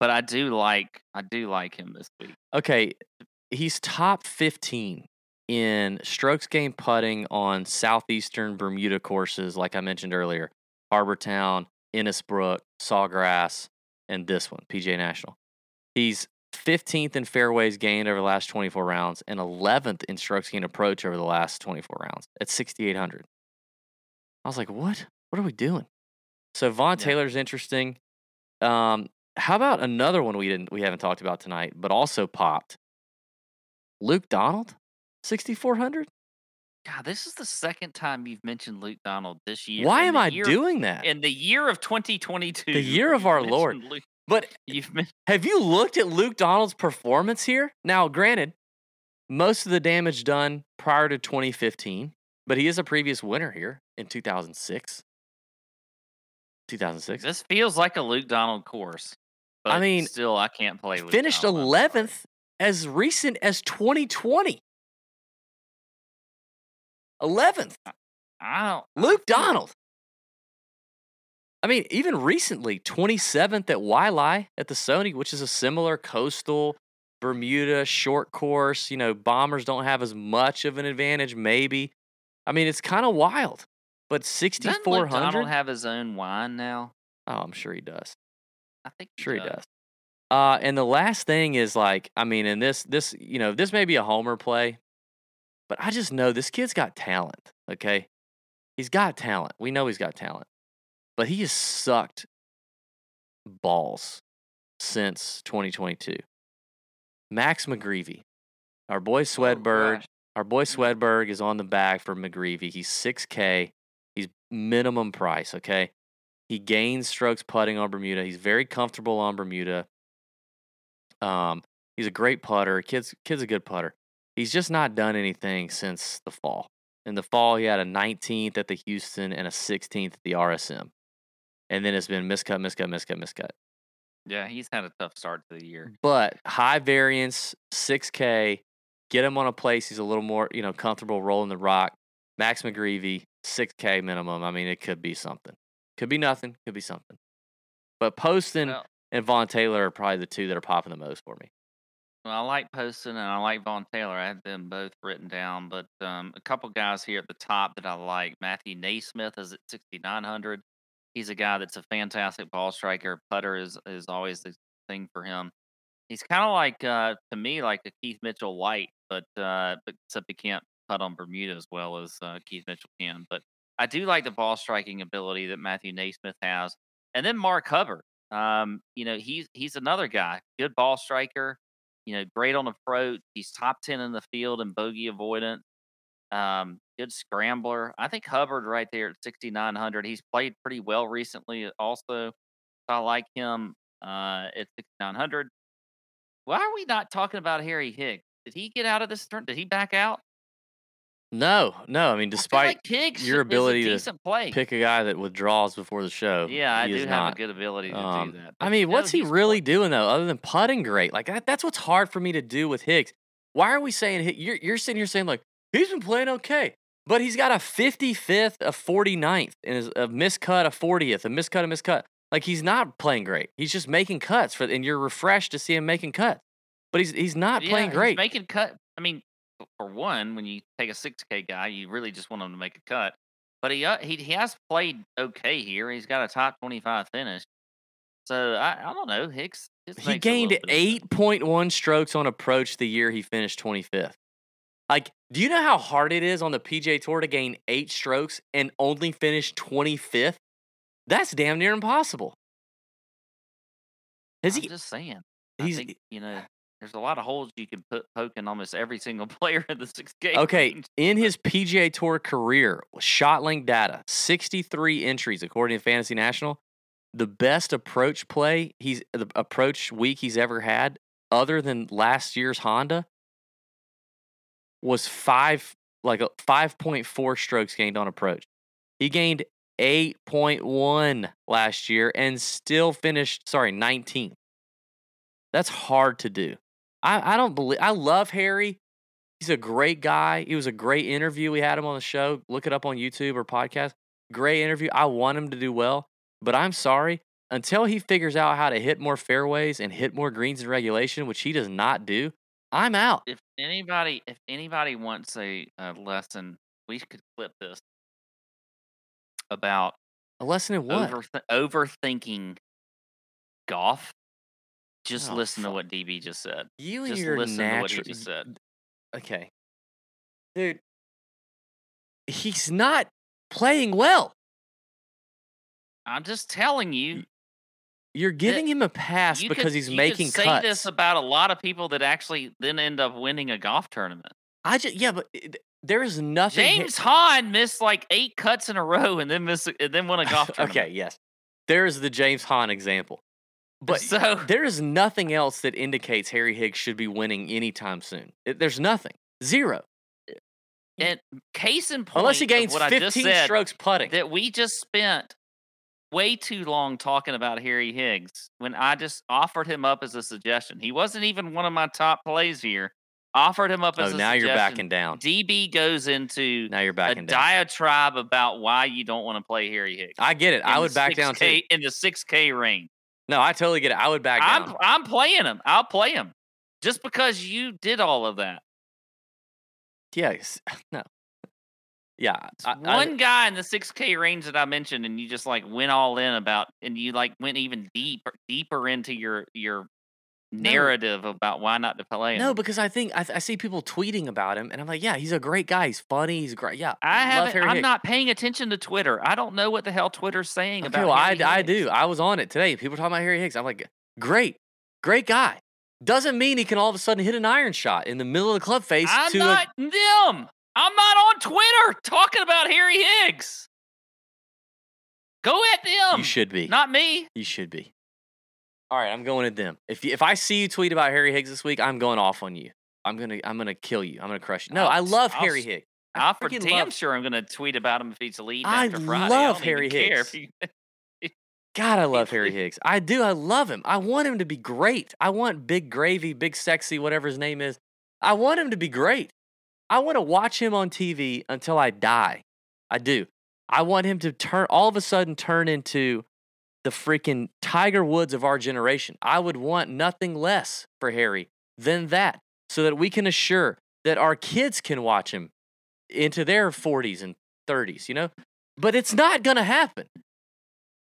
But I do like I do like him this week. Okay, he's top 15 in strokes gained putting on southeastern Bermuda courses, like I mentioned earlier Harbor Town, Innisbrook, Sawgrass, and this one, PGA National. He's 15th in fairways gained over the last 24 rounds and 11th in strokes gained approach over the last 24 rounds at 6,800. I was like, what? What are we doing? So Vaughn Yeah. Taylor's interesting. Um, how about another one we didn't we haven't talked about tonight, but also popped? Luke Donald, 6,400. God, this is the second time you've mentioned Luke Donald this year. Why am I year- doing that? in the year of 2022? The year of our Lord. Luke- But You've men- have you looked at Luke Donald's performance here? Now, granted, most of the damage done prior to 2015, but he is a previous winner here in 2006. 2006. this feels like a Luke Donald course. But I mean, still, I can't play. Luke Finished Donald, 11th as recent as 2020. 11th. I don't. Luke Donald. I mean, even recently, 27th at Waialae at the Sony, which is a similar coastal Bermuda short course. You know, bombers don't have as much of an advantage, maybe. I mean, it's kind of wild. But Doesn't 6,400? Donald have his own wine now? Oh, I'm sure he does. I think Sure he does. Uh, and the last thing is like, I mean, and this, this, you know, this may be a homer play, but I just know this kid's got talent. Okay, he's got talent. We know he's got talent, but he has sucked balls since 2022. Max McGreevy, our boy Oh, Swedberg, gosh. our boy Swedberg is on the bag for McGreevy. He's 6K. He's minimum price, okay? He gains strokes putting on Bermuda. He's very comfortable on Bermuda. Um, he's a great putter. Kid's kid's a good putter. He's just not done anything since the fall. In the fall, he had a 19th at the Houston and a 16th at the RSM. And then it's been miscut, miscut, miscut, miscut. Yeah, he's had a tough start to the year. But high variance, 6K, get him on a place he's a little more, you know, comfortable rolling the rock. Max McGreevy, 6K minimum. I mean, it could be something. Could be nothing, could be something. But Poston Well, and Vaughn Taylor are probably the two that are popping the most for me. Well, I like Poston and I like Vaughn Taylor. I have them both written down, but um, a couple guys here at the top that I like. Matthew NeSmith is at 6,900. He's a guy that's a fantastic ball striker. Putter is is always the thing for him. He's kind of like uh, to me like a Keith Mitchell light, but uh, except he can't putt on Bermuda as well as uh, Keith Mitchell can. But I do like the ball striking ability that Matthew NeSmith has, and then Mark Hubbard. Um, you know, he's he's another guy, good ball striker. You know, great on approach. He's top ten in the field in bogey avoidant. Um, good scrambler. I think Hubbard right there at 6,900. He's played pretty well recently. Also, I like him uh, at 6,900. Why are we not talking about Harry Higgs? Did he get out of this turn? Did he back out? No, no. I mean, I despite like your ability to play. pick a guy that withdraws before the show, yeah, I do have not. a good ability to Um, do that. I mean, what's he really pl- doing though, other than putting great? Like that, that's what's hard for me to do with Higgs. Why are we saying you're you're sitting here saying like he's been playing okay, but he's got a 55th, a 49th, and is a miscut, a 40th, a miscut, a miscut. Like he's not playing great. He's just making cuts for, and you're refreshed to see him making cuts. But he's he's not Yeah, playing he's great. making cut. I mean, for one, when you take a six K guy, you really just want him to make a cut. But he uh, he he has played okay here. He's got a top twenty five finish. So I, I don't know. Higgs he gained little bit of sense. 8.1 strokes on approach the year he finished 25th. Like, do you know how hard it is on the PGA Tour to gain eight strokes and only finish 25th? That's damn near impossible. Has I'm he? just saying. I He's think you know. There's a lot of holes you can put poke in almost every single player in the six K. okay. range. In his PGA Tour career, ShotLink data, 63 entries according to Fantasy National. The best approach play he's the approach week he's ever had, other than last year's Honda, was five like a 5.4 strokes gained on approach. He gained 8.1 last year and still finished sorry 19th. That's hard to do. I, I don't believe I love Harry. He's a great guy. He was a great interview. We had him on the show. Look it up on YouTube or podcast. Great interview. I want him to do well, but I'm sorry. Until he figures out how to hit more fairways and hit more greens in regulation, which he does not do, I'm out. If anybody, if anybody wants a, a lesson, we could clip this about A lesson in what? overth- overthinking golf. Just Oh, listen to what DB just said. you and Just your listen to what he just said. Okay, dude, he's not playing well. I'm just telling you. You're giving him a pass because could, he's you making could say cuts. this about a lot of people that actually then end up winning a golf tournament. I just yeah, but eh, it- there is nothing. hi- James Hahn missed like eight cuts in a row and then miss and then won a golf tournament. okay, yes. There is the James Hahn example. But so there is nothing else that indicates Harry Higgs should be winning anytime soon. It- there's nothing. Zero. and case in point, Unless he gains what I 15 just said, strokes putting. that we just spent way too long talking about Harry Higgs when I just offered him up as a suggestion. He wasn't even one of my top plays here. Offered him up Oh, as a now you're backing down. DB goes into Now you're a backing down. diatribe about why you don't want to play Harry Higgs. I get it. I would back down 6K too. in the six K range. No, I totally get it. I would back I'm. I'm playing him. I'll play him just because you did all of that. Yes. No. Yeah. I, I- one guy in the six K range that I mentioned, and you just like went all in about, and you like went even deeper deeper into your your narrative about why not to play him. no, because I think I, I see people tweeting about him, and I'm like, yeah, he's a great guy. He's funny. He's great. Yeah, I haven't. I'm Higgs. not paying attention to Twitter. I don't know what the hell Twitter's saying Okay, about. well, I, Harry I do. I was on it today. People talking about Harry Higgs. I'm like, great, great guy. Doesn't mean he can all of a sudden hit an iron shot in the middle of the club face I'm to not them. I'm not on Twitter talking about Harry Higgs. Go at them. You should be. Not me. You should be. All right, I'm going at them. If you, if I see you tweet about Harry Higgs this week, I'm going off on you. I'm gonna I'm gonna kill you. I'm gonna crush you. No, I'll I love I'll Harry Higgs. I for damn love- sure I'm going to tweet about him if he's leaving I after Friday. love I don't Harry Higgs. he- God, I love Harry Higgs. I do. I love him. I want him to be great. I want big gravy, big sexy, whatever his name is. I want him to be great. I want to watch him on TV until I die. I do. I want him to turn all of a sudden turn into the freaking Tiger Woods of our generation. I would want nothing less for Harry than that so that we can assure that our kids can watch him into their 40s and 30s, you know? But it's not going to happen.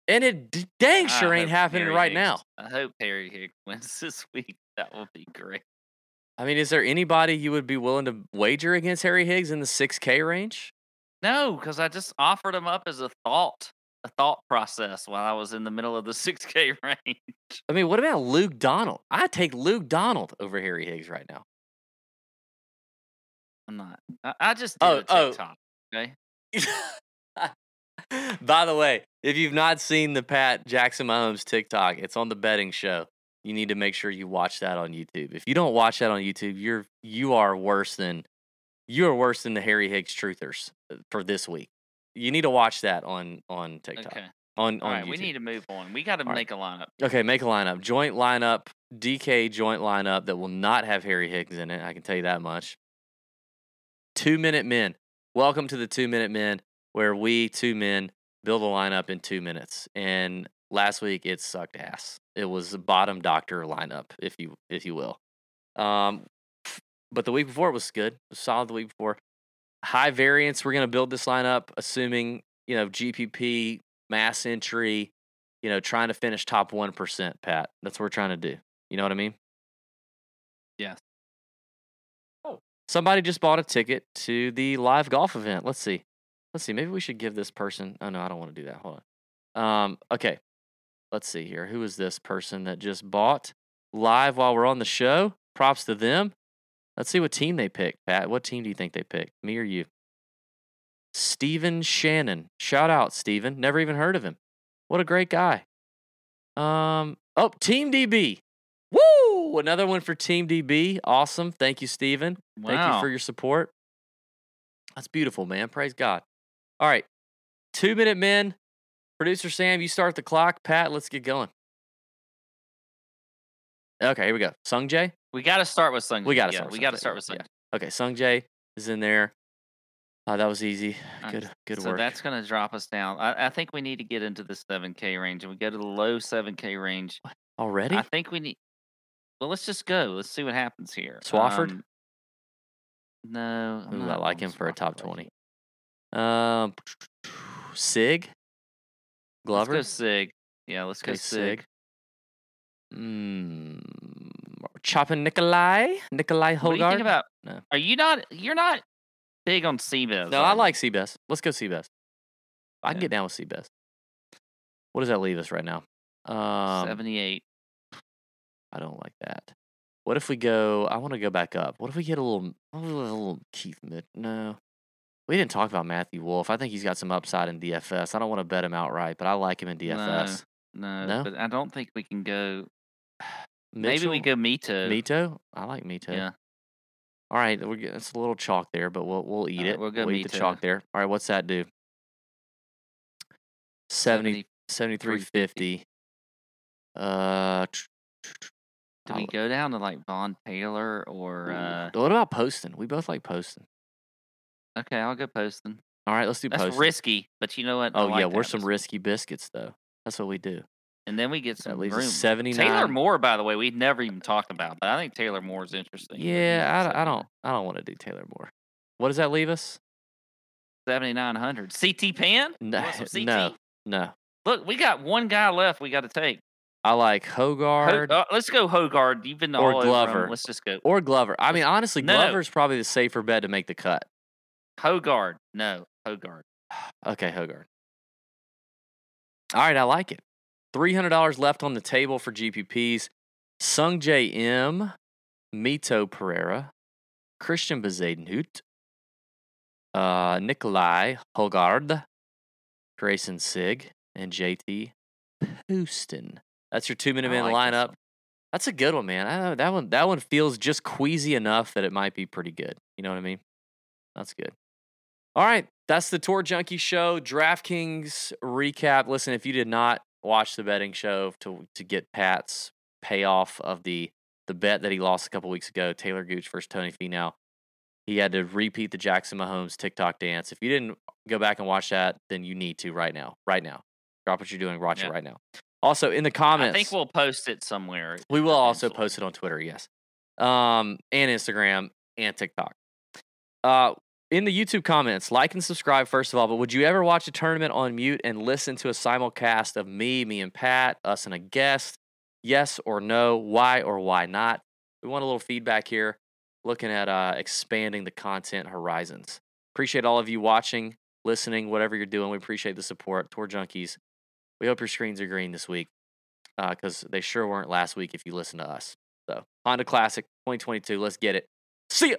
And it d- dang I sure ain't happening Harry right Higgs- now. I hope Harry Higgs wins this week. That would be great. I mean, is there anybody you would be willing to wager against Harry Higgs in the 6K range? No, because I just offered him up as a thought, a thought process while I was in the middle of the 6K range. I mean, what about Luke Donald? I take Luke Donald over Harry Higgs right now. I'm not. I, I just did Oh, a oh. Okay. By the way, if you've not seen the Pat Jackson Mahomes TikTok, it's on the betting show. You need to make sure you watch that on YouTube. If you don't watch that on YouTube, you're you are worse than you are worse than the Harry Higgs truthers uh, for this week. You need to watch that on on TikTok Okay. on All on right. YouTube. We need to move on. We got to All right. make a lineup. Okay, make a lineup. Joint lineup, DK joint lineup that will not have Harry Higgs in it. I can tell you that much. Two minute men. Welcome to the two minute men, where we two men build a lineup in two minutes. And last week it sucked ass. It was a bottom doctor lineup, if you if you will. Um, but the week before it was good. It was solid the week before. High variance. We're gonna build this lineup, assuming you know GPP mass entry you know, trying to finish top 1%, Pat. That's what we're trying to do. You know what I mean? Yes. Oh. Somebody just bought a ticket to the live golf event. Let's see. Let's see. Maybe we should give this person. Oh, no, I don't want to do that. Hold on. Um, okay. Let's see here. Who is this person that just bought live while we're on the show? Props to them. Let's see what team they picked, Pat. What team do you think they picked? Me or you? Steven Shannon. Shout out, Steven. Never even heard of him. What a great guy. Um, oh, Team DB. Woo! Another one for Team DB. Awesome. Thank you, Steven. Thank you for your support. That's beautiful, man. Praise God. All right. Two minute men. Producer Sam, you start the clock. Pat, let's get going. Okay, here we go. Sung Jae. We got to start with Sung. We got to yeah, start. with We got to start with Sung. yeah. Okay, Sung Jae is in there. Uh, that was easy. Good, good so work. that's going to drop us down. I, I think we need to get into the 7K range, and we go to the low 7K range. Already? I think we need. Well, let's just go. Let's see what happens here. Swafford? Um, no, Ooh, I like him for a top 20. you. Um, Sigg, Glover, Let's go Sigg. Yeah, let's go Okay, Sigg. Sigg. Mm, Chopping Nikolai, Nikolai What do you think about? No. Are you not? You're not big on Seabez. no, I like Seabest. Let's go Seabest. I can Yeah. get down with Seabest. What does that leave us right now? Um, 78. I don't like that. What if we go? I want to go back up. What if we get a little, a little, Keith Mid? No, we didn't talk about Matthew Wolff. I think he's got some upside in DFS. I don't want to bet him outright, but I like him in DFS. No, No? but I don't think we can go. Maybe we go Mito. Mito. I like Mito. Yeah. All right, we're getting it's a little chalk there, but we'll we'll eat right, it. we'll go eat the chalk there. All right, what's that do? 70, 73.50. Uh, Do we go down to like Vaughn Taylor or uh What about Poston? We both like Poston. okay, I'll go Poston. All right, let's do That's Poston. risky, but you know what? Oh like yeah, we're some risky biscuits though. That's what we do. And then we get some leaves room. us seventy Taylor. Moore, by the way, we've never even talked about, but I think Taylor Moore is interesting. Yeah, at I, I 79 don't. I don't want to do Taylor Moore. What does that leave us? 7900. CT Pan? No, CT? no, no. Look, we got one guy left we got to take. I like Ho- Højgaard uh, let's go Højgaard. You've been Or. Glover. Let's just go. or Glover. I mean, honestly, No. Glover's probably the safer bet to make the cut. Højgaard. No, Højgaard. Okay, Højgaard. All right, I like it. Three hundred dollars left on the table for GPPs. Sungjae Im, Mito Pereira, Christiaan Bezuidenhout, uh, Nikolai Højgaard, Grayson Sigg, and JT Poston. That's your two minute man like lineup. That's a good one, man. I know that one. That one feels just queasy enough that it might be pretty good. You know what I mean? That's good. All right, that's the Tour Junkie Show DraftKings recap. Listen, if you did not watch the betting show to to get Pat's payoff of the the bet that he lost a couple weeks ago, Taylor Gooch versus Tony Finau, he had to repeat the Jackson Mahomes TikTok dance. If you didn't go back and watch that, then you need to right now. Right now, drop what you're doing. Watch Yeah. it right now. Also, in the comments, I think we'll post it somewhere. we will also post it on Twitter, yes, um, and Instagram and TikTok. Uh, in the YouTube comments, like and subscribe first of all. But would you ever watch a tournament on mute and listen to a simulcast of me, me and Pat, us and a guest? Yes or no? Why or why not? We want a little feedback here. Looking at uh, expanding the content horizons. Appreciate all of you watching, listening, whatever you're doing. We appreciate the support. Tour Junkies. We hope your screens are green this week because they sure weren't last week if you listen to us. So, Honda Classic 2022. Let's get it. See ya.